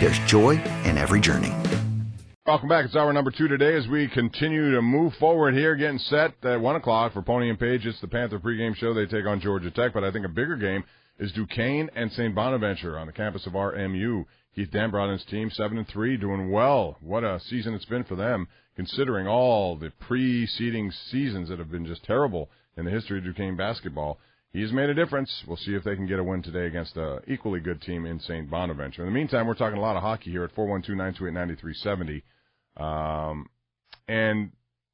there's joy in every journey. Welcome back. It's hour number two today as we continue to move forward here, getting set at 1 o'clock for Pony and Page. It's the Panther pregame show. They take on Georgia Tech, but I think a bigger game is Duquesne and St. Bonaventure on the campus of RMU. Keith Dambrot and his team, 7 and 3, doing well. What a season it's been for them, considering all the preceding seasons that have been just terrible in the history of Duquesne basketball. He's made a difference. We'll see if they can get a win today against an equally good team in St. Bonaventure. In the meantime, we're talking a lot of hockey here at 412 928 9370. Um, and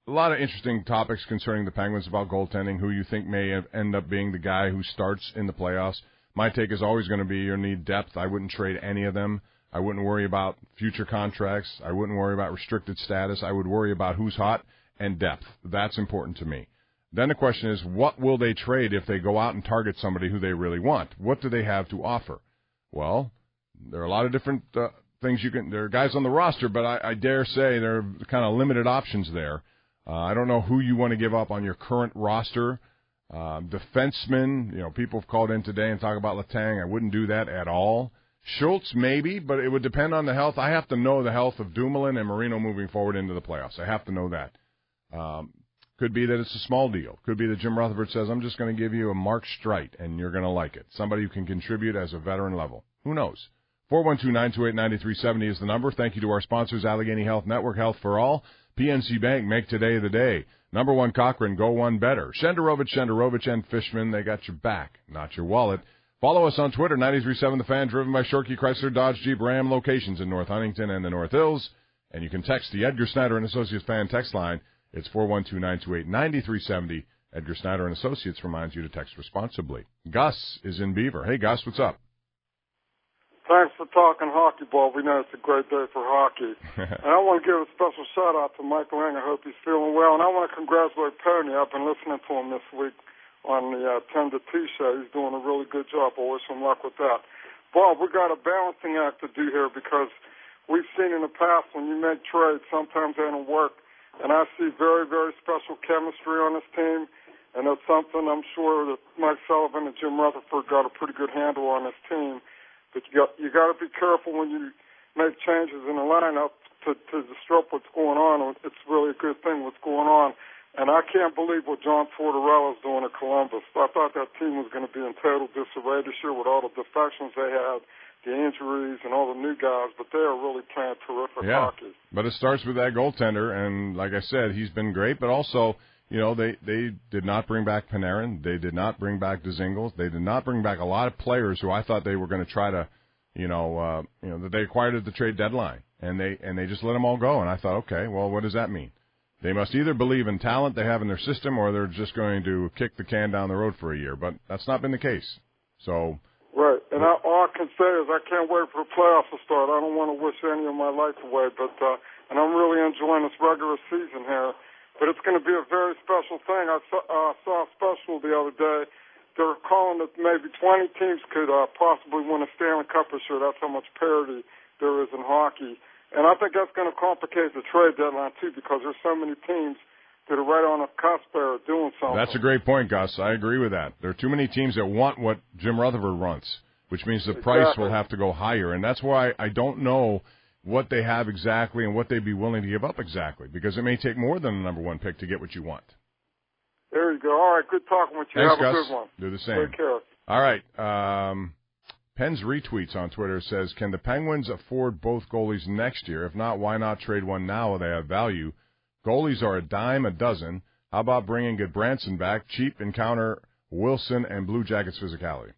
a lot of interesting topics concerning the Penguins about goaltending, who you think may end up being the guy who starts in the playoffs. My take is always going to be you need depth. I wouldn't trade any of them. I wouldn't worry about future contracts. I wouldn't worry about restricted status. I would worry about who's hot and depth. That's important to me. Then the question is, what will they trade if they go out and target somebody who they really want? What do they have to offer? Well, there are a lot of different uh, things you can. There are guys on the roster, but I, I dare say there are kind of limited options there. Uh, I don't know who you want to give up on your current roster. Uh, defensemen, you know, people have called in today and talk about Letang. I wouldn't do that at all. Schultz maybe, but it would depend on the health. I have to know the health of Dumoulin and Marino moving forward into the playoffs. I have to know that. Um, could be that it's a small deal. Could be that Jim Rutherford says, "I'm just going to give you a Mark Streit, and you're going to like it. Somebody who can contribute as a veteran level. Who knows?" 412-928-9370 is the number. Thank you to our sponsors, Allegheny Health Network, Health for All, PNC Bank, make today the day. Number one Cochran, go one better. Shenderovich, Shenderovich, and Fishman, they got your back, not your wallet. Follow us on Twitter, 937 The Fan, driven by Shorkey Chrysler Dodge Jeep Ram locations in North Huntington and the North Hills. And you can text the Edgar Snyder and Associates fan text line. It's 412-928-9370. Edgar Snyder and Associates reminds you to text responsibly. Gus is in Beaver. Hey, Gus, what's up? Thanks for talking hockey ball. We know it's a great day for hockey. and I want to give a special shout out to Michael Lange. I hope he's feeling well. And I want to congratulate Pony. I've been listening to him this week on the uh, 10 to 2 show. He's doing a really good job. I wish him luck with that. Bob, we got a balancing act to do here because we've seen in the past when you make trades, sometimes they don't work. And I see very, very special chemistry on this team. And that's something I'm sure that Mike Sullivan and Jim Rutherford got a pretty good handle on this team. But you got you got to be careful when you make changes in the lineup to to disrupt what's going on. It's really a good thing what's going on. And I can't believe what John Tortorella's doing at Columbus. I thought that team was going to be in total disarray this year with all the defections they had, the injuries, and all the new guys. But they are really playing terrific yeah. hockey. But it starts with that goaltender, and like I said, he's been great. But also, you know, they they did not bring back Panarin. They did not bring back Dzingel. They did not bring back a lot of players who I thought they were going to try to, you know, uh, you know, that they acquired at the trade deadline, and they and they just let them all go. And I thought, okay, well, what does that mean? They must either believe in talent they have in their system, or they're just going to kick the can down the road for a year. But that's not been the case. So. And I, all I can say is I can't wait for the playoffs to start. I don't want to wish any of my life away, but uh, and I'm really enjoying this regular season here but it's going to be a very special thing. I saw, uh, saw a special the other day. They're calling that maybe 20 teams could uh, possibly win a Stanley Cup this year. That's how much parity there is in hockey. And I think that's going to complicate the trade deadline, too, because there's so many teams that are right on the cusp there doing something. That's a great point, Gus. I agree with that. There are too many teams that want what Jim Rutherford runs, which means the exactly. price will have to go higher. And that's why I don't know – what they have exactly and what they'd be willing to give up exactly, because it may take more than a number one pick to get what you want. There you go. All right, good talking with you. Thanks, have Gus. a good one. Do the same. Take care. All right. Um, Pens retweets on Twitter says, "Can the Penguins afford both goalies next year? If not, why not trade one now? while They have value. Goalies are a dime a dozen. How about bringing Gudbranson back, cheap, encounter Wilson and Blue Jackets physicality?"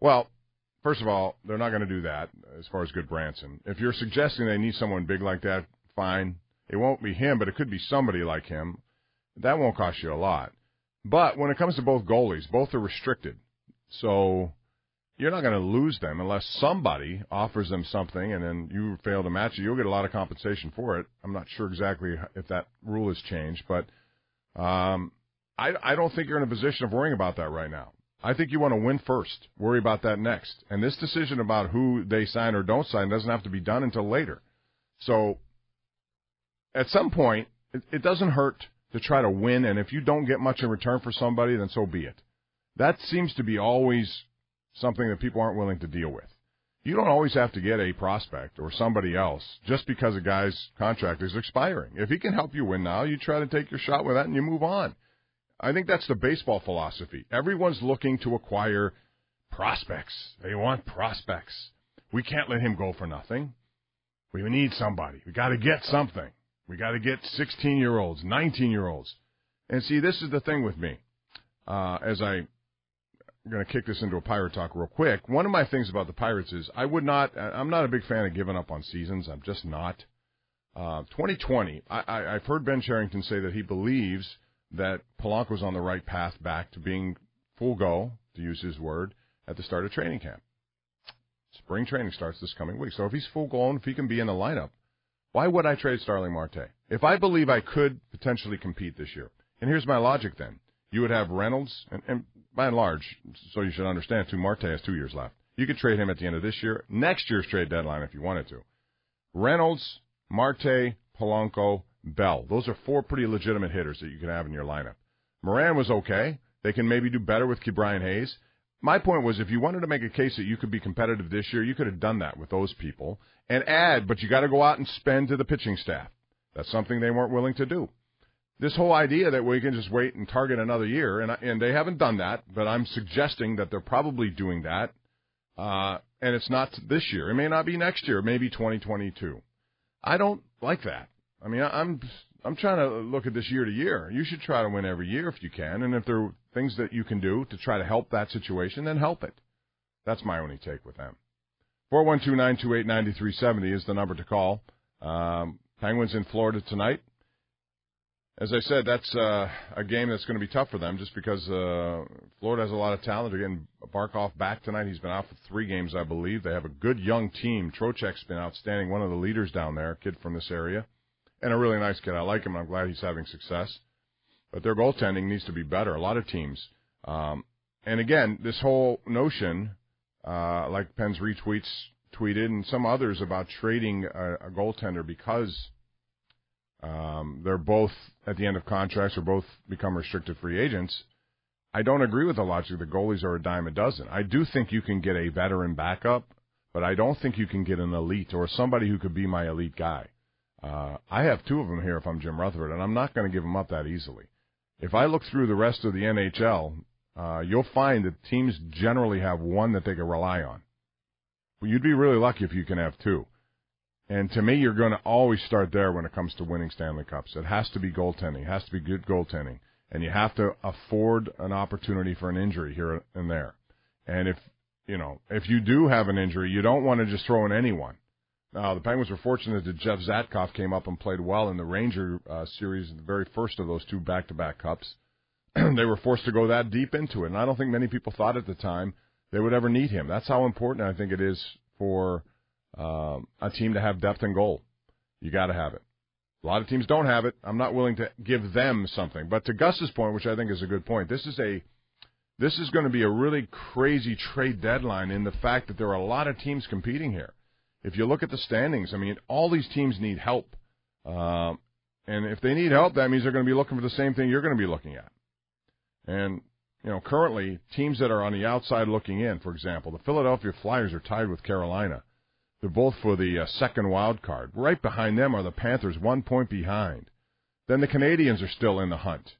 Well, first of all, they're not going to do that as far as Gudbranson. If you're suggesting they need someone big like that, fine. It won't be him, but it could be somebody like him. That won't cost you a lot. But when it comes to both goalies, both are restricted. So you're not going to lose them unless somebody offers them something and then you fail to match it. You'll get a lot of compensation for it. I'm not sure exactly if that rule has changed, but um, I, I don't think you're in a position of worrying about that right now. I think you want to win first, worry about that next. And this decision about who they sign or don't sign doesn't have to be done until later. So at some point, it, it doesn't hurt to try to win. And if you don't get much in return for somebody, then so be it. That seems to be always something that people aren't willing to deal with. You don't always have to get a prospect or somebody else just because a guy's contract is expiring. If he can help you win now, you try to take your shot with that and you move on. I think that's the baseball philosophy. Everyone's looking to acquire prospects. They want prospects. We can't let him go for nothing. We need somebody. We got to get something. We got to get 16 year olds, 19 year olds. And see, this is the thing with me. Uh, as I I'm going to kick this into a pirate talk real quick. One of my things about the Pirates is I would not. I'm not a big fan of giving up on seasons. I'm just not. Uh, 2020. I, I, I've heard Ben Cherington say that he believes that Polanco's on the right path back to being full go, to use his word, at the start of training camp. Spring training starts this coming week. So if he's full blown, if he can be in the lineup, why would I trade Starling Marte? If I believe I could potentially compete this year, and here's my logic then. You would have Reynolds, and, and by and large, so you should understand too, Marte has two years left. You could trade him at the end of this year, next year's trade deadline if you wanted to. Reynolds, Marte, Polanco, Bell. Those are four pretty legitimate hitters that you can have in your lineup. Moran was okay. They can maybe do better with Ke'Bryan Hayes. My point was if you wanted to make a case that you could be competitive this year, you could have done that with those people and add, but you got to go out and spend to the pitching staff. That's something they weren't willing to do this whole idea that we can just wait and target another year, and and they haven't done that, but I'm suggesting that they're probably doing that, uh, and it's not this year. It may not be next year. Maybe 2022. I don't like that. I mean, I'm I'm trying to look at this year to year. You should try to win every year if you can, and if there are things that you can do to try to help that situation, then help it. That's my only take with them. Four one two nine two eight ninety three seventy is the number to call. Um, Penguins in Florida tonight as I said, that's uh, a game that's going to be tough for them just because uh, Florida has a lot of talent. They're getting Barkov back tonight. He's been out for three games, I believe. They have a good young team. Trocheck's been outstanding, one of the leaders down there, kid from this area, and a really nice kid. I like him. I'm glad he's having success. But their goaltending needs to be better. A lot of teams. Um, and again, this whole notion, uh, like Penn's retweets tweeted and some others about trading a, a goaltender because – um, they're both at the end of contracts or both become restricted free agents. I don't agree with the logic that goalies are a dime a dozen. I do think you can get a veteran backup, but I don't think you can get an elite or somebody who could be my elite guy. Uh, I have two of them here if I'm Jim Rutherford, and I'm not going to give them up that easily. If I look through the rest of the NHL, uh, you'll find that teams generally have one that they can rely on. Well, you'd be really lucky if you can have two. And to me, you're going to always start there when it comes to winning Stanley Cups. It has to be goaltending. It has to be good goaltending. And you have to afford an opportunity for an injury here and there. And if, you know, if you do have an injury, you don't want to just throw in anyone. Now, the Penguins were fortunate that Jeff Zatkoff came up and played well in the Ranger uh, series, the very first of those two back-to-back cups. they were forced to go that deep into it. And I don't think many people thought at the time they would ever need him. That's how important I think it is for – um, a team to have depth and goal. You got to have it. A lot of teams don't have it. I'm not willing to give them something. But to Gus's point, which I think is a good point, this is a this is going to be a really crazy trade deadline in the fact that there are a lot of teams competing here. If you look at the standings, I mean, all these teams need help. Um, and if they need help, that means they're going to be looking for the same thing you're going to be looking at. And, you know, currently, teams that are on the outside looking in, for example, the Philadelphia Flyers are tied with Carolina. They're both for the uh, second wild card. Right behind them are the Panthers, one point behind. Then the Canadiens are still in the hunt.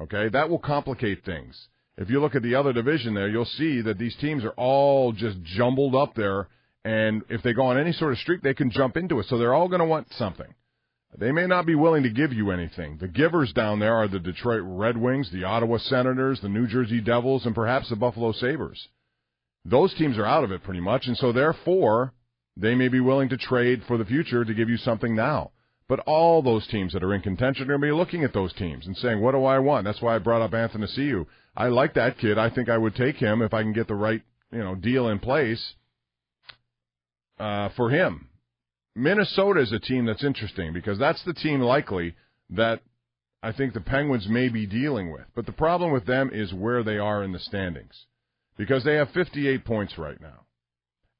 Okay, that will complicate things. if you look at the other division there, you'll see that these teams are all just jumbled up there. And if they go on any sort of streak, they can jump into it. So they're all going to want something. They may not be willing to give you anything. The givers down there are the Detroit Red Wings, the Ottawa Senators, the New Jersey Devils, and perhaps the Buffalo Sabres. Those teams are out of it pretty much, and so therefore they may be willing to trade for the future to give you something now. But all those teams that are in contention are going to be looking at those teams and saying, "What do I want?" That's why I brought up Anthony Ciu. I like that kid. I think I would take him if I can get the right, you know, deal in place uh, for him. Minnesota is a team that's interesting because that's the team likely that I think the Penguins may be dealing with. But the problem with them is where they are in the standings because they have 58 points right now.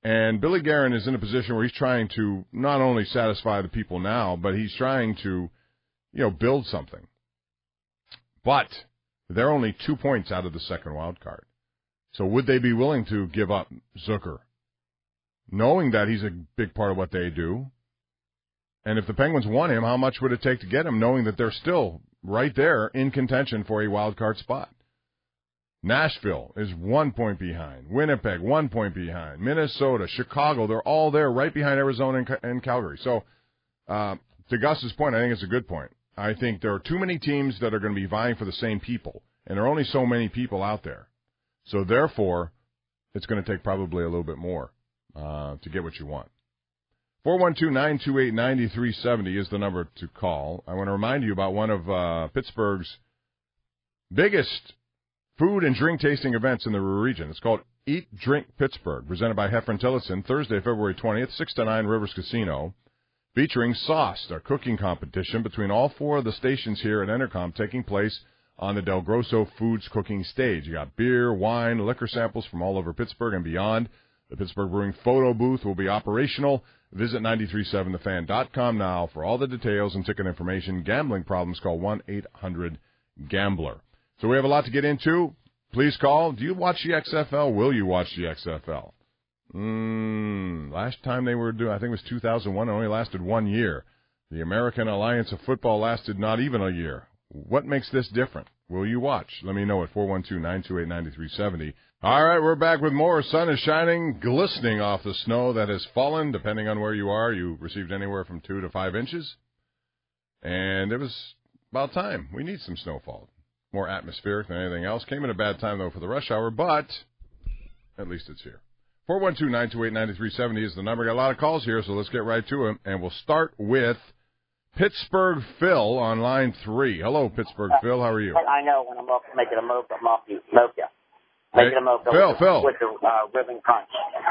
And Billy Guerin is in a position where he's trying to not only satisfy the people now, but he's trying to, you know, build something. But they're only two points out of the second wild card. So would they be willing to give up Zucker, knowing that he's a big part of what they do? And if the Penguins want him, how much would it take to get him, knowing that they're still right there in contention for a wild card spot? Nashville is one point behind. Winnipeg, one point behind. Minnesota, Chicago, they're all there right behind Arizona and, and Calgary. So, uh, to Gus's point, I think it's a good point. I think there are too many teams that are going to be vying for the same people, and there are only so many people out there. So, therefore, it's going to take probably a little bit more uh, to get what you want. 412-928-9370 is the number to call. I want to remind you about one of uh, Pittsburgh's biggest food and drink tasting events in the region. It's called Eat Drink Pittsburgh, presented by Hefren-Tillotson, Thursday, February 20th, 6 to 9, Rivers Casino, featuring Sauced, a cooking competition between all four of the stations here at Entercom taking place on the Del Grosso Foods cooking stage. You got beer, wine, liquor samples from all over Pittsburgh and beyond. The Pittsburgh Brewing photo booth will be operational. Visit 937thefan.com now for all the details and ticket information. Gambling problems, call 1-800-GAMBLER. So we have a lot to get into. Please call. Do you watch the XFL? Will you watch the XFL? Mm, last time they were doing, I think it was 2001. It only lasted one year. The American Alliance of Football lasted not even a year. What makes this different? Will you watch? Let me know at 412-928-9370. All right, we're back with more. Sun is shining, glistening off the snow that has fallen. Depending on where you are, you received anywhere from two to five inches. And it was about time. We need some snowfall more atmospheric than anything else. Came in a bad time, though, for the rush hour, but at least it's here. 412-928-9370 is the number. Got a lot of calls here, so let's get right to them. And we'll start with Pittsburgh Phil on line three. Hello, Pittsburgh Phil. How are you? I know when I'm up making a mocha, mocha, mocha. Making a mocha Phil, with, Phil. with the uh, ribbon crunch.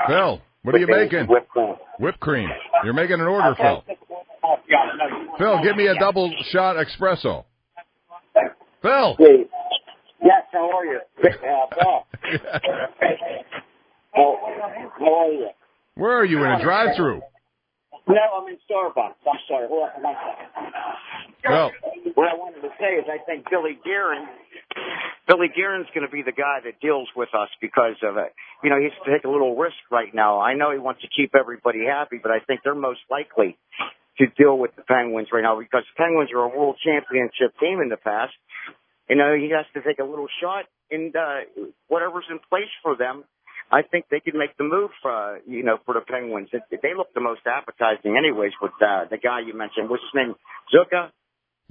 Phil, what are you making? Whipped cream. Whipped cream. You're making an order, Phil. Yeah, no, Phil, give me a double shot espresso. Phil. Please. Yes, how are you? Uh, Paul. How, how are you? Where are you in a drive-through? No, I'm in Starbucks. I'm sorry. Hold on one second. Phil. What I wanted to say is I think Billy Guerin, Billy Guerin's going to be the guy that deals with us because of it. You know, he has to take a little risk right now. I know he wants to keep everybody happy, but I think they're most likely to deal with the Penguins right now because the Penguins are a world championship team in the past. You know, he has to take a little shot and uh, whatever's in place for them. I think they could make the move, uh, you know, for the Penguins. It, they look the most appetizing, anyways, with uh, the guy you mentioned. What's his name? Zucca.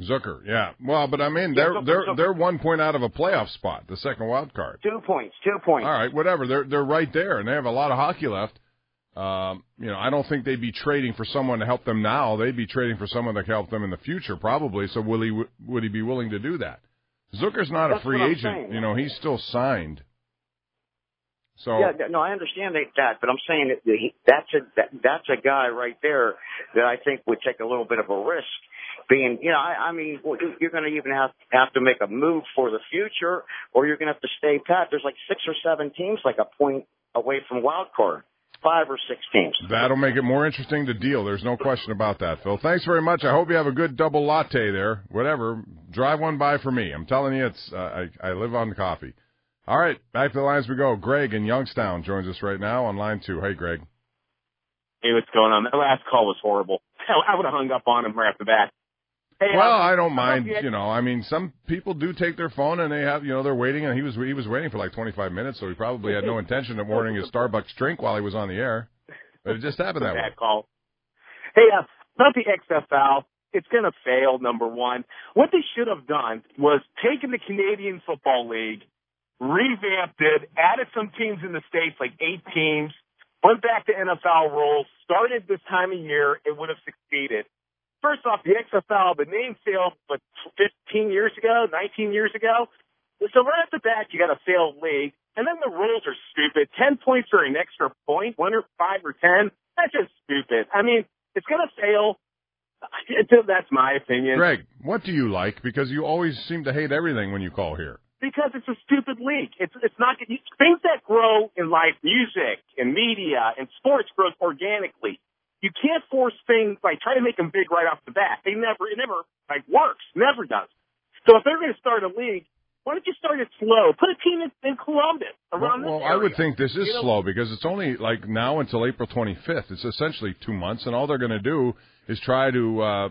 Zucker, yeah. Well, but I mean, they're Zucker, they're Zucker. they're one point out of a playoff spot, the second wild card. Two points. Two points. All right, whatever. They're they're right there, and they have a lot of hockey left. Um, you know, I don't think they'd be trading for someone to help them now. They'd be trading for someone that can help them in the future, probably. So, will he would he be willing to do that? Zucker's not That's a free agent. saying. You know, he's still signed. So, Yeah, no, I understand that, but I'm saying that he, that's a that, that's a guy right there that I think would take a little bit of a risk. Being, you know, I, I mean, you- you're going to even have have to make a move for the future, or you're going to have to stay pat. There's like six or seven teams, like a point away from wild card, five or six teams. That'll make it more interesting to deal. There's no question about that, Phil. Thanks very much. I hope you have a good double latte there. Whatever. Drive one by for me. I'm telling you, it's uh, I, I live on coffee. All right, back to the lines we go. Greg in Youngstown joins us right now on line two. Hey, Greg. Hey, what's going on? That last call was horrible. I would have hung up on him right off the bat. Hey, Well, um, I don't how about mind. You know, I mean, some people do take their phone and they have, you know, they're waiting, and he was he was waiting for like 25 minutes, so he probably had no intention of ordering his Starbucks drink while he was on the air. But it just happened that way. Call. Hey, uh, about the XFL, it's going to fail. Number one, what they should have done was taken the Canadian Football League, revamped it, added some teams in the states, like eight teams, went back to NFL rules, started this time of year. It would have succeeded. First off, the XFL, the name failed, but 15 years ago, 19 years ago. So right off the bat, you got a failed league, and then the rules are stupid. Ten points for an extra point, one or five or ten. That's just stupid. I mean, it's gonna fail. That's my opinion. Greg, what do you like? Because you always seem to hate everything when you call here. Because it's a stupid league. It's it's not things that grow in life, music and media and sports grows organically. You can't force things like try to make them big right off the bat. They never it never like works. Never does. So if they're going to start a league, why don't you start it slow? Put a team in, in Columbus around well, this I would think this is You know- slow because it's only like now until April 25th. It's essentially two months, and all they're going to do is try to uh,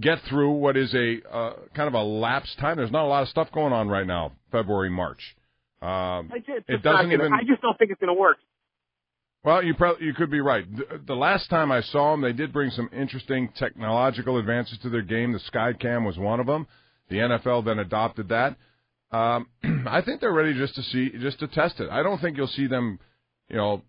get through what is a uh, kind of a lapsed time. There's not a lot of stuff going on right now, February, March. Um, I just, it doesn't gonna- even. I just don't think it's going to work. Well, you probably you could be right. The, the last time I saw them, they did bring some interesting technological advances to their game. The Skycam was one of them. The NFL then adopted that. Um, I think they're ready just to see, just to test it. I don't think you'll see them, you know,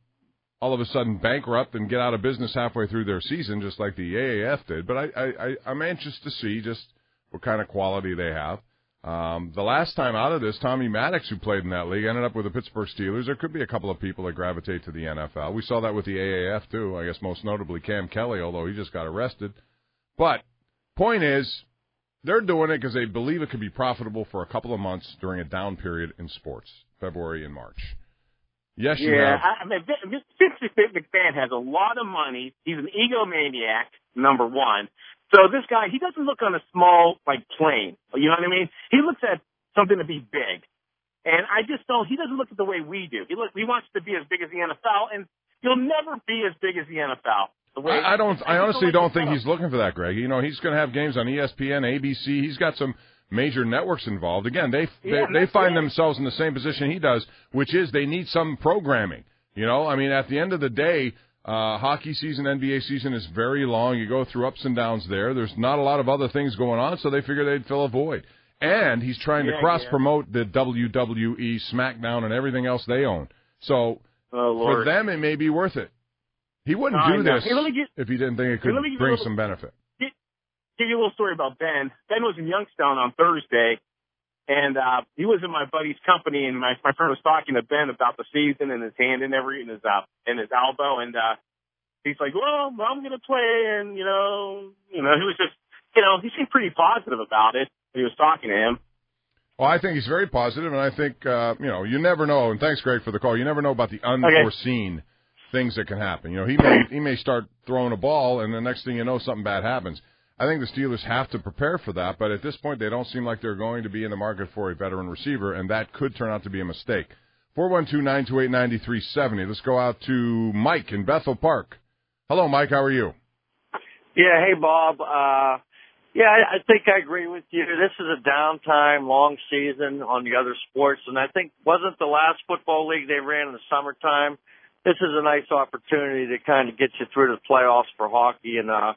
all of a sudden bankrupt and get out of business halfway through their season, just like the AAF did. But I, I, I I'm anxious to see just what kind of quality they have. Um, the last time out of this, Tommy Maddox, who played in that league, ended up with the Pittsburgh Steelers. There could be a couple of people that gravitate to the NFL. We saw that with the AAF too. I guess most notably Cam Kelly, although he just got arrested. But point is, they're doing it because they believe it could be profitable for a couple of months during a down period in sports, February and March. Yes, you Yeah, have. I, I mean, Vince Vince McMahon has a lot of money. He's an egomaniac, number one. So this guy, he doesn't look on a small like plane. You know what I mean? He looks at something to be big, and I just don't. He doesn't look at the way we do. He look. He wants to be as big as the NFL, and you'll never be as big as the NFL. The way I, I don't. I honestly don't think he's looking for that, Greg. You know, he's going to have games on ESPN, ABC. He's got some major networks involved. Again, they Yeah, they, they find it. themselves in the same position he does, which is they need some programming. You know, I mean, at the end of the day, uh, hockey season, NBA season is very long. You go through ups and downs there. There's not a lot of other things going on, so they figure they'd fill a void. And he's trying to Yeah, cross yeah. promote the WWE, SmackDown, and everything else they own. So Oh, for them, it may be worth it. He wouldn't do this Hey, if he didn't think it could let me give you a bring little- some benefit. Give you a little story about Ben. Ben was in Youngstown on Thursday, and uh, he was in my buddy's company, and my my friend was talking to Ben about the season and his hand and every and his uh and his elbow, and uh, he's like, "Well, I'm gonna play," and you know, you know, he was just, you know, he seemed pretty positive about it. He was talking to him. Well, I think he's very positive, and I think uh, you know you never know. And thanks, Greg, for the call. You never know about the unforeseen things that can happen. You know, he may he may start throwing a ball, and the next thing you know, something bad happens. I think the Steelers have to prepare for that, but at this point, they don't seem like they're going to be in the market for a veteran receiver, and that could turn out to be a mistake. Four one two nine two eight ninety three seventy. Let's go out to Mike in Bethel Park. Hello, Mike. How are you? Yeah, hey Bob. Uh yeah, I, I think I agree with you. This is a downtime, long season on the other sports, and I think wasn't the last football league they ran in the summertime. This is a nice opportunity to kind of get you through the playoffs for hockey and uh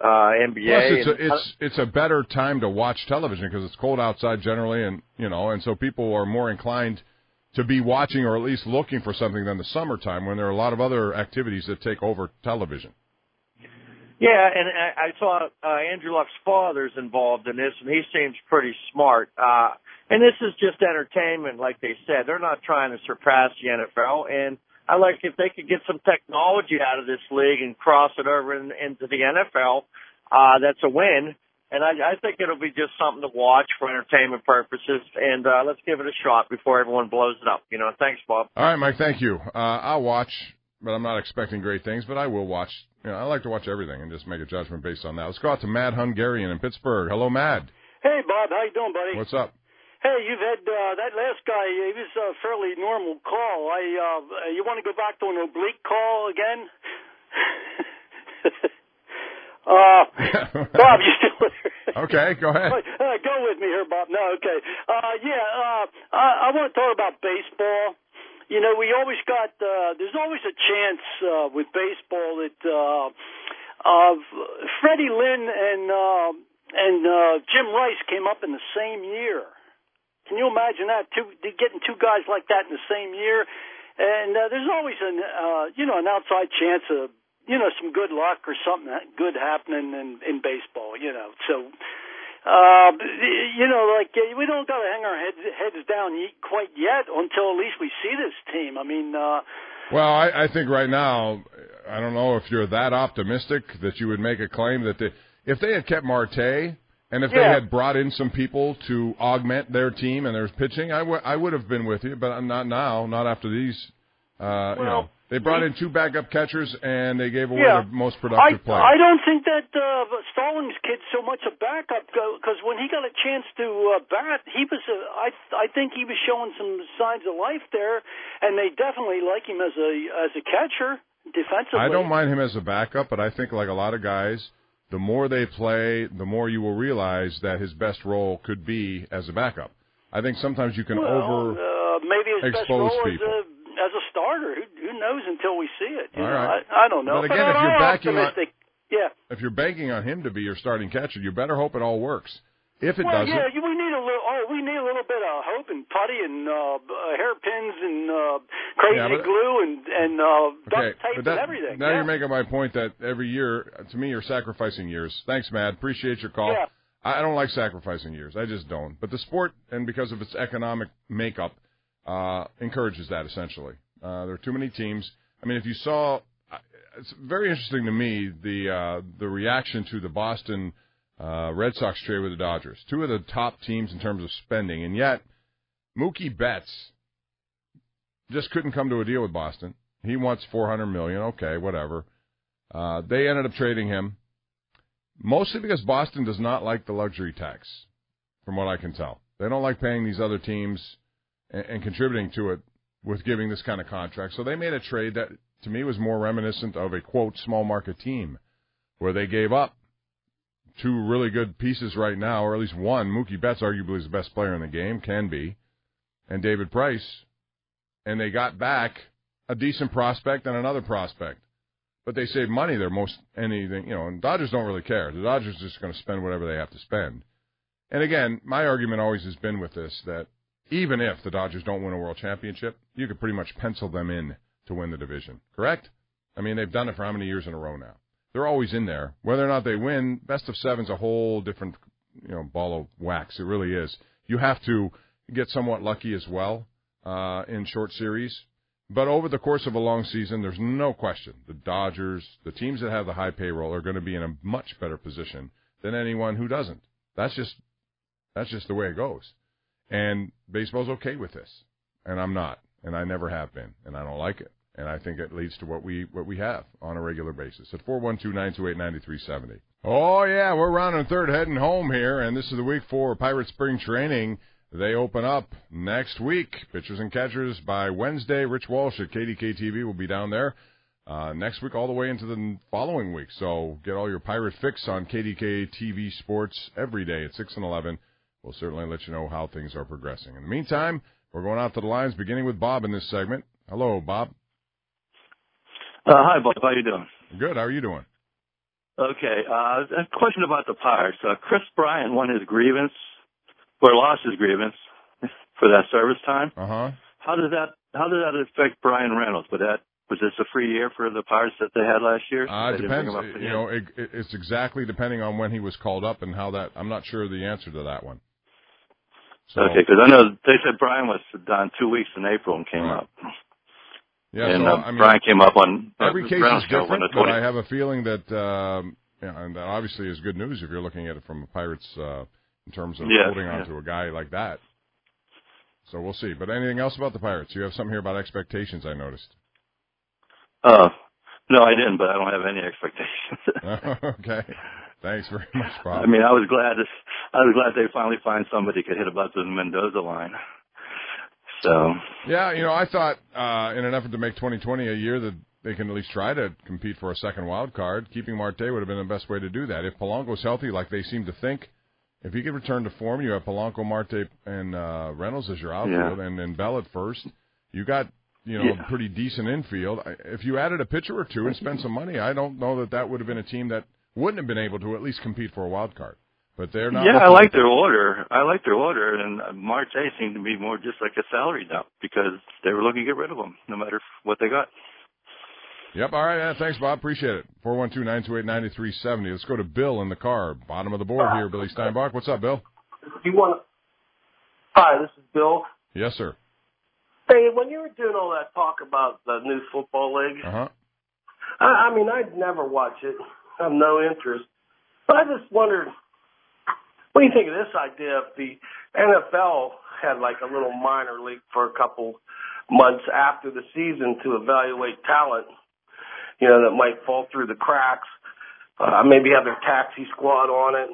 uh NBA. Plus, it's a, it's it's a better time to watch television because it's cold outside generally, and you know, and so people are more inclined to be watching or at least looking for something than the summertime when there are a lot of other activities that take over television. Yeah, and I, I saw uh, Andrew Luck's father's involved in this, and he seems pretty smart. Uh, and this is just entertainment, like they said. They're not trying to surpass the NFL. And I like if they could get some technology out of this league and cross it over in, into the NFL. Uh, that's a win. And I, I think it'll be just something to watch for entertainment purposes. And uh, let's give it a shot before everyone blows it up. You know, thanks, Bob. All right, Mike. Thank you. Uh, I'll watch, but I'm not expecting great things. But I will watch. You know, I like to watch everything and just make a judgment based on that. Let's go out to Mad Hungarian in Pittsburgh. Hello, Mad. Hey, Bob, how you doing, buddy? What's up? Hey, you've had uh, that last guy. He was a fairly normal call. I, uh, you want to go back to an oblique call again? uh, Bob, you still there? Okay, go ahead. Uh, go with me here, Bob. No, okay. Uh, yeah, uh, I, I want to talk about baseball. You know, we always got, uh, there's always a chance, uh, with baseball that, uh, uh, Freddie Lynn and, uh, and, uh, Jim Rice came up in the same year. Can you imagine that? Two, getting two guys like that in the same year? And, uh, there's always an, uh, you know, an outside chance of, you know, some good luck or something good happening in, in baseball, you know. So, uh, you know, like we don't got to hang our heads heads down quite yet until at least we see this team. I mean, uh, well, I, I think right now, I don't know if you're that optimistic that you would make a claim that they, if they had kept Marte and if Yeah. they had brought in some people to augment their team and their pitching, I would I would have been with you, but not now, not after these. Uh, you know, Well, they brought in two backup catchers and they gave away Yeah. their most I productive player. I don't think that uh, Stallings kid's so much a backup because when he got a chance to uh, bat, he was a, I I think he was showing some signs of life there, and they definitely like him as a as a catcher defensively. I don't mind him as a backup, but I think like a lot of guys, the more they play, the more you will realize that his best role could be as a backup. I think sometimes you can well, over. uh, maybe his best expose role people. as a as a starter. Who, who knows until we see it? You All know, right. I, I don't know. But again, if you're backing on- yeah. If you're banking on him to be your starting catcher, you better hope it all works. If it well, doesn't, yeah, we little. Oh, we need a little bit of hope and putty and uh, uh, hairpins and uh, crazy Yeah, but- glue and and uh, duct tape that, and everything. now yeah. you're making my point that every year, to me, you're sacrificing years. Thanks, Matt. Appreciate your call. Yeah. I I don't like sacrificing years. I just don't. But the sport, and because of its economic makeup, uh, encourages that essentially. Uh, there are too many teams. I mean, if you saw, it's very interesting to me the uh, the reaction to the Boston uh, Red Sox trade with the Dodgers. Two of the top teams in terms of spending, and yet Mookie Betts just couldn't come to a deal with Boston. He wants four hundred million. Okay, whatever. Uh, they ended up trading him mostly because Boston does not like the luxury tax, from what I can tell. They don't like paying these other teams and, and contributing to it with giving this kind of contract. So they made a trade that, to me, was more reminiscent of a quote small market team, where they gave up two really good pieces right now, or at least one. Mookie Betts arguably is the best player in the game, can be, and David Price, and they got back a decent prospect and another prospect. But they save money there most anything, you know, and Dodgers don't really care. The Dodgers are just going to spend whatever they have to spend. And again, my argument always has been with this that even if the Dodgers don't win a world championship, you could pretty much pencil them in to win the division. Correct? I mean, they've done it for how many years in a row now? They're always in there. Whether or not they win, best of seven's a whole different, you know, ball of wax. It really is. You have to get somewhat lucky as well uh, in short series. But over the course of a long season, there's no question the Dodgers, the teams that have the high payroll, are going to be in a much better position than anyone who doesn't. That's just that's just the way it goes. And baseball's okay with this, and I'm not, and I never have been, and I don't like it. And I think it leads to what we what we have on a regular basis at four one two nine two eight ninety three seventy. Oh yeah, we're rounding third, heading home here, and this is the week for Pirate Spring Training. They open up next week. Pitchers and catchers by Wednesday. Rich Walsh at KDKA TV will be down there uh, next week, all the way into the following week. So get all your Pirate fix on KDKA TV Sports every day at six and eleven. We'll certainly let you know how things are progressing. In the meantime, we're going out to the lines, beginning with Bob in this segment. Hello, Bob. Uh, hi, Bob. How you doing? Good. How are you doing? Okay. Uh, a question about the Pirates. Uh, Kris Bryant won his grievance, or lost his grievance for that service time. Uh huh. How does that How does that affect Bryan Reynolds? Would that was this a free year for the Pirates that they had last year? Uh, it depends. You know, it, it, it's exactly depending on when he was called up and how that. I'm not sure the answer to that one. So, Okay, because I know they said Bryan was done two weeks in April and came Right. up. Yeah. and so, uh, I mean, Bryan came up on uh, every case is different, but I have a feeling that, um, yeah, and that obviously is good news if you're looking at it from a Pirates uh, in terms of Yes, holding on yes. to a guy like that. So we'll see. But anything else about the Pirates? You have something here about expectations. I noticed. Uh, no, I didn't, but I don't have any expectations. okay. Thanks very much, Bob. I mean, I was glad. I was glad they finally find somebody could hit above the Mendoza line. So Yeah, you know, I thought uh, in an effort to make 2020 a year that they can at least try to compete for a second wild card, keeping Marte would have been the best way to do that. If Polanco's healthy, like they seem to think, If he could return to form, you have Polanco, Marte, and uh, Reynolds as your outfield, Yeah. and then Bell at first. You got you know Yeah. a pretty decent infield. If you added a pitcher or two and spent some money, I don't know that that would have been a team that wouldn't have been able to at least compete for a wild card. But they're not. yeah, I like their order. I like their order, and uh, Marte seemed to be more just like a salary dump because they were looking to get rid of them, no matter what they got. Yep. All right. Yeah, thanks, Bob. Appreciate it. Four one two nine two eight ninety three seventy. Let's go to Bill in the car, bottom of the board here. Billy Steinbach. What's up, Bill? You want? Hi, this is Bill. Yes, sir. Hey, when you were doing all that talk about the new football league, Uh huh. I, I mean, I'd never watch it. I have no interest. But I just wondered, what do you think of this idea if the NFL had like a little minor league for a couple months after the season to evaluate talent, you know, that might fall through the cracks. Uh, maybe have their taxi squad on it,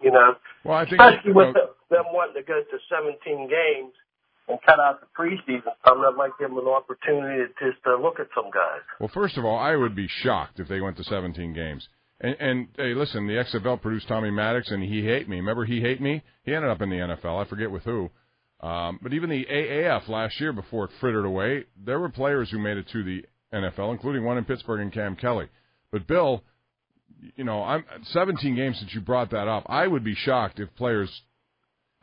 you know. Well, I think Especially you with know, them wanting to go to 17 games and cut out the preseason time, that might give them an opportunity to just uh, look at some guys. Well, first of all, I would be shocked if they went to 17 games. And, and hey, listen, the XFL produced Tommy Maddox, and he hate me. Remember, he hate me. He ended up in the NFL. I forget with who. Um, but even the AAF last year, before it frittered away, there were players who made it to the NFL, including one in Pittsburgh and Cam Kelly. But Bill, you know, I'm 17 games since you brought that up. I would be shocked if players.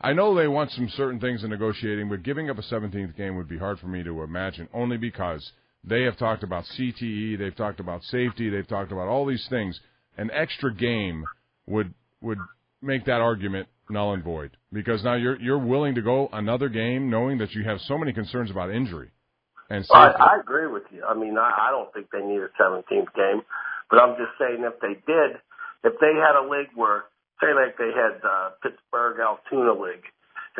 I know they want some certain things in negotiating, but giving up a 17th game would be hard for me to imagine, only because they have talked about CTE, they've talked about safety, they've talked about all these things. An extra game would would make that argument null and void because now you're you're willing to go another game knowing that you have so many concerns about injury and I. I agree with you. I mean, I, I don't think they need a 17th game, but I'm just saying if they did, if they had a league where, say, like they had uh, Pittsburgh Altoona League,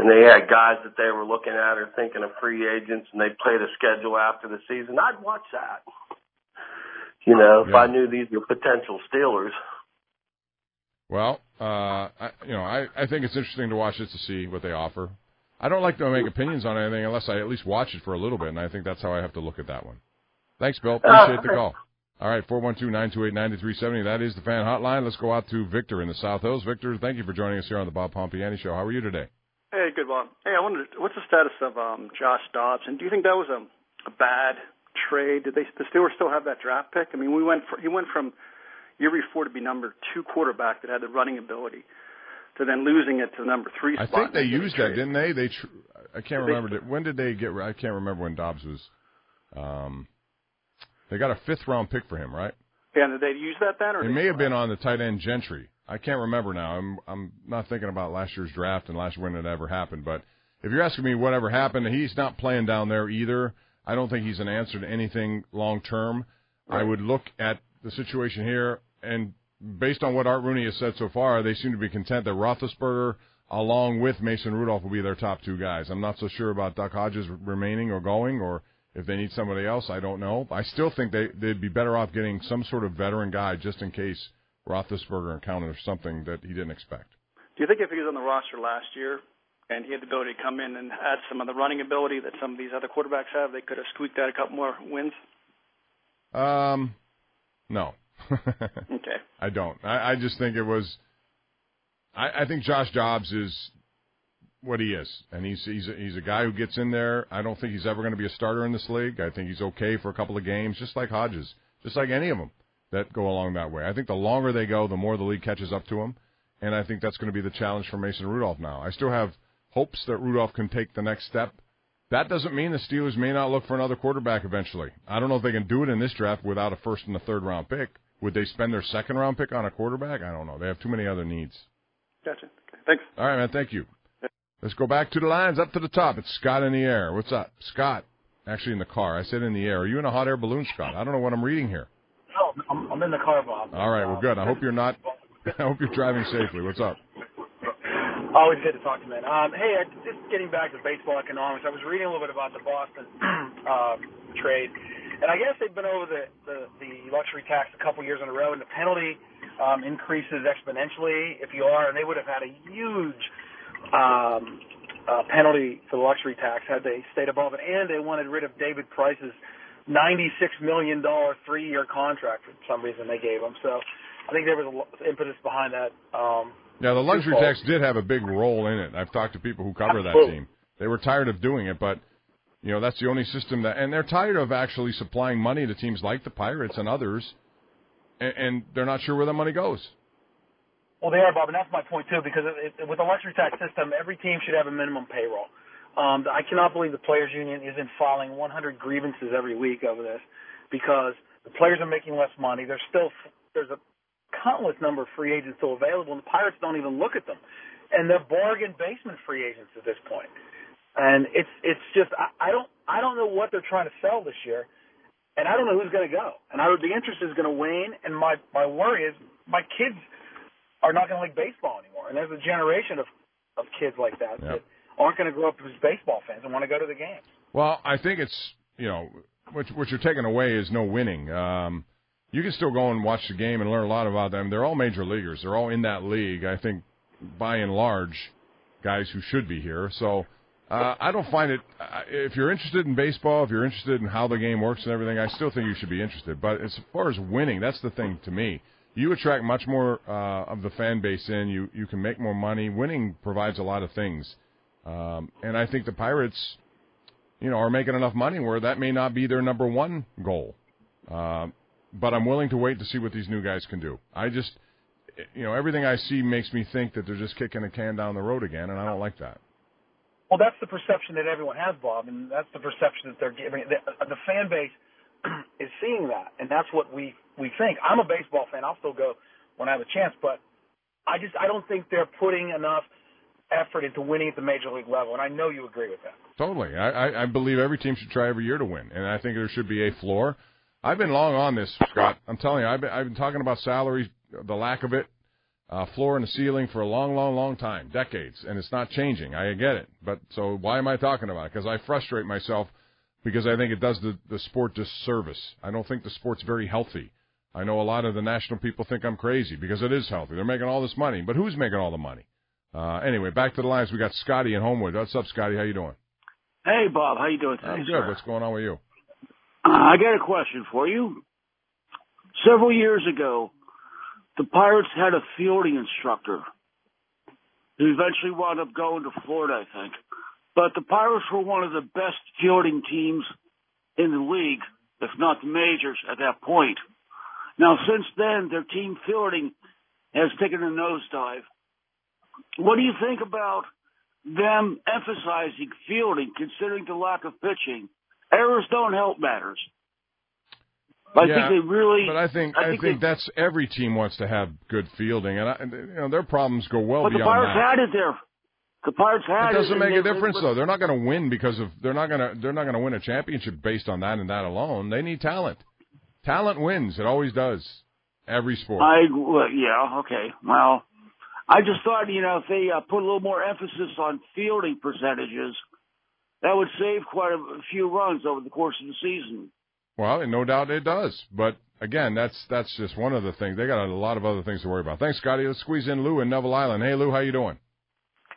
and they had guys that they were looking at or thinking of free agents, and they played a schedule after the season, I'd watch that. You know, if Yeah. I knew these were potential Steelers. Well, uh, I, you know, I, I think it's interesting to watch it to see what they offer. I don't like to make opinions on anything unless I at least watch it for a little bit, and I think that's how I have to look at that one. Thanks, Bill. Appreciate the call. All right, four one two nine two eight ninety three seventy. That is the fan hotline. Let's go out to Victor in the South Hills. Victor, thank you for joining us here on the Bob Pompeani Show. How are you today? Hey, good one. Hey, I wondered what's the status of um, Josh Dobbs, and do you think that was a, a bad trade? Did they the Steelers still have that draft pick? I mean, we went for, he went from year before to be number two quarterback that had the running ability, to then losing it to the number three I think they used that, didn't they? They, tr- I can't They- remember. Did- When did they get? I can't remember when Dobbs was. Um, they got a fifth round pick for him, right? Yeah, did they use that then, or It may have been on the tight end Gentry. I can't remember now. I'm I'm not thinking about last year's draft and last year when it ever happened. But if you're asking me whatever happened, he's not playing down there either. I don't think he's an answer to anything long term. I would look at the situation here, and based on what Art Rooney has said so far, they seem to be content that Roethlisberger, along with Mason Rudolph, will be their top two guys. I'm not so sure about Duck Hodges remaining or going, or if they need somebody else. I don't know. I still think they they'd be better off getting some sort of veteran guy just in case Roethlisberger encountered something that he didn't expect. Do you think if he was on the roster last year and he had the ability to come in and add some of the running ability that some of these other quarterbacks have, they could have squeaked out a couple more wins? Um, no. Okay. I don't. I, I just think it was. I, I think Josh Dobbs is what he is, and he's he's a, he's a guy who gets in there. I don't think he's ever going to be a starter in this league. I think he's okay for a couple of games, just like Hodges, just like any of them that go along that way. I think the longer they go, the more the league catches up to them, and I think that's going to be the challenge for Mason Rudolph now. I still have hopes that Rudolph can take the next step. That doesn't mean the Steelers may not look for another quarterback eventually. I don't know if they can do it in this draft without a first and a third round pick. Would they spend their second round pick on a quarterback? I don't know. They have too many other needs. Gotcha. Okay. Thanks. All right, man. Thank you. Let's go back to the lines, up to the top. It's Scott in the air. What's up, Scott? Actually, in the car. I said in the air. Are you in a hot air balloon, Scott? I don't know what I'm reading here. No, I'm, I'm in the car, Bob. All right, well, good. I hope you're not. I hope you're driving safely. What's up? Always good to talk to you, man. Um, hey, just getting back to baseball economics, I was reading a little bit about the Boston uh, trade, and I guess they've been over the, the the luxury tax a couple years in a row, and the penalty um, increases exponentially if you are, and they would have had a huge um, uh, penalty for the luxury tax had they stayed above it, and they wanted rid of David Price's ninety-six million dollar three-year contract for some reason they gave him. So I think there was a impetus behind that. Um, Yeah, the luxury tax did have a big role in it. I've talked to people who cover that team. They were tired of doing it, but you know that's the only system that, and they're tired of actually supplying money to teams like the Pirates and others, and, and they're not sure where the money goes. Well, they are, Bob, and that's my point too. Because it, it, with the luxury tax system, every team should have a minimum payroll. Um, I cannot believe the players' union isn't filing 100 grievances every week over this, because the players are making less money. There's still there's a countless number of free agents still available, and the Pirates don't even look at them, and they're bargain basement free agents at this point. And it's it's just I, I don't I don't know what they're trying to sell this year, and I don't know who's going to go. And I, the interest is going to wane. And my my worry is my kids are not going to like baseball anymore. And there's a generation of of kids like that Yeah. that aren't going to grow up as baseball fans and want to go to the games. Well, I think it's you know what what you're taking away is no winning. Um, you can still go and watch the game and learn a lot about them. They're all major leaguers. They're all in that league. I think by and large, guys who should be here. So uh, I don't find it. Uh, if you're interested in baseball, if you're interested in how the game works and everything, I still think you should be interested. But as far as winning, that's the thing to me. You attract much more uh, of the fan base in. You you can make more money. Winning provides a lot of things, um, and I think the Pirates you know, are making enough money where that may not be their number one goal. Uh, but I'm willing to wait to see what these new guys can do. I just, you know, everything I see makes me think that they're just kicking a can down the road again, and I don't like that. Well, that's the perception that everyone has, Bob, and that's the perception that they're giving. The, the fan base is seeing that, and that's what we we think. I'm a baseball fan. I'll still go when I have a chance, but I just I don't think they're putting enough effort into winning at the major league level, and I know you agree with that. Totally. I, I, I believe every team should try every year to win, and I think there should be a floor. I've been long on this, Scott. I'm telling you, I've been, I've been talking about salaries, the lack of it, uh, floor and the ceiling for a long, long, long time, decades, and it's not changing. I get it, but so why am I talking about it? Because I frustrate myself because I think it does the, the sport disservice. I don't think the sport's very healthy. I know a lot of the national people think I'm crazy because it is healthy. They're making all this money, but who's making all the money? Uh, anyway, back to the lines. We got Scotty in Homewood. What's up, Scotty? How you doing? Hey, Bob. How you doing today, I'm good. sir? What's going on with you? Uh, I got a question for you. Several years ago, the Pirates had a fielding instructor who eventually wound up going to Florida, I think. But the Pirates were one of the best fielding teams in the league, if not the majors, at that point. Now, since then, their team fielding has taken a nosedive. What do you think about them emphasizing fielding, considering the lack of pitching? Errors don't help matters. I yeah, think they really. But I think I, think, they- that's every team wants to have good fielding, and, I, you know their problems go well but the Pirates that. had it there. The Pirates had It doesn't and make they- a difference they- though. They're not going to win because of they're not going to they're not going to win a championship based on that and that alone. They need talent. Talent wins. It always does. Every sport. I well, yeah okay. Well, I just thought you know if they uh, put a little more emphasis on fielding percentages, that would save quite a few runs over the course of the season. Well, and no doubt it does. But again, that's that's just one of the things. They got a lot of other things to worry about. Thanks, Scotty. Let's squeeze in Lou in Neville Island. Hey, Lou, how you doing?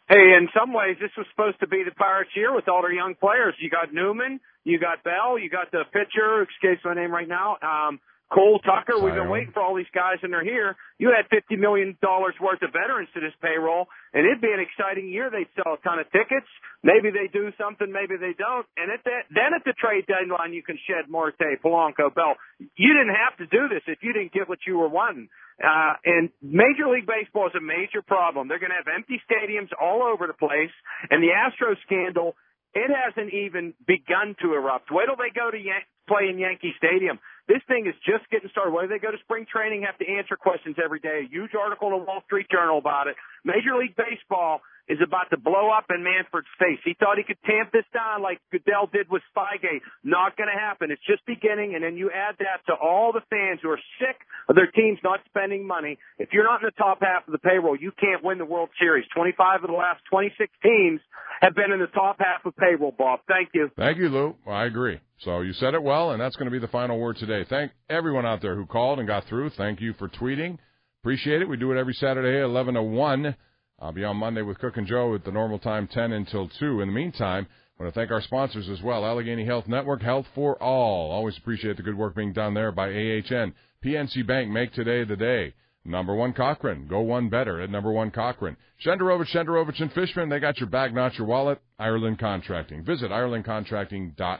Hey, in some ways, this was supposed to be the Pirates' year with all their young players. You got Newman, you got Bell, you got the pitcher, escapes my name right now, um, Cole Tucker. We've been waiting for all these guys, and they're here. You had $50 million worth of veterans to this payroll, and it'd be an exciting year. They'd sell a ton of tickets. Maybe they do something, maybe they don't. And at that, then at the trade deadline, you can shed Marte, Polanco, Bell. You didn't have to do this if you didn't get what you were wanting. Uh, and Major League Baseball is a major problem. They're going to have empty stadiums all over the place, and the Astro scandal, it hasn't even begun to erupt. Wait till they go to Yan- play in Yankee Stadium. This thing is just getting started. Whether they go to spring training, have to answer questions every day. A huge article in the Wall Street Journal about it. Major League Baseball is about to blow up in Manfred's face. He thought he could tamp this down like Goodell did with Spygate. Not going to happen. It's just beginning, and then you add that to all the fans who are sick of their teams not spending money. If you're not in the top half of the payroll, you can't win the World Series. 25 of the last 26 teams have been in the top half of payroll, Bob. Thank you. Thank you, Lou. I agree. So you said it well, and that's going to be the final word today. Thank everyone out there who called and got through. Thank you for tweeting. Appreciate it. We do it every Saturday, 11 to 1. I'll be on Monday with Cook and Joe at the normal time, 10 until 2. In the meantime, I want to thank our sponsors as well. Allegheny Health Network, Health for All. Always appreciate the good work being done there by AHN. PNC Bank, make today the day. Number one Cochran. Go one better at number one Cochran. Shenderovich, Shenderovich and Fishman, they got your bag, not your wallet. Ireland Contracting. Visit IrelandContracting.com.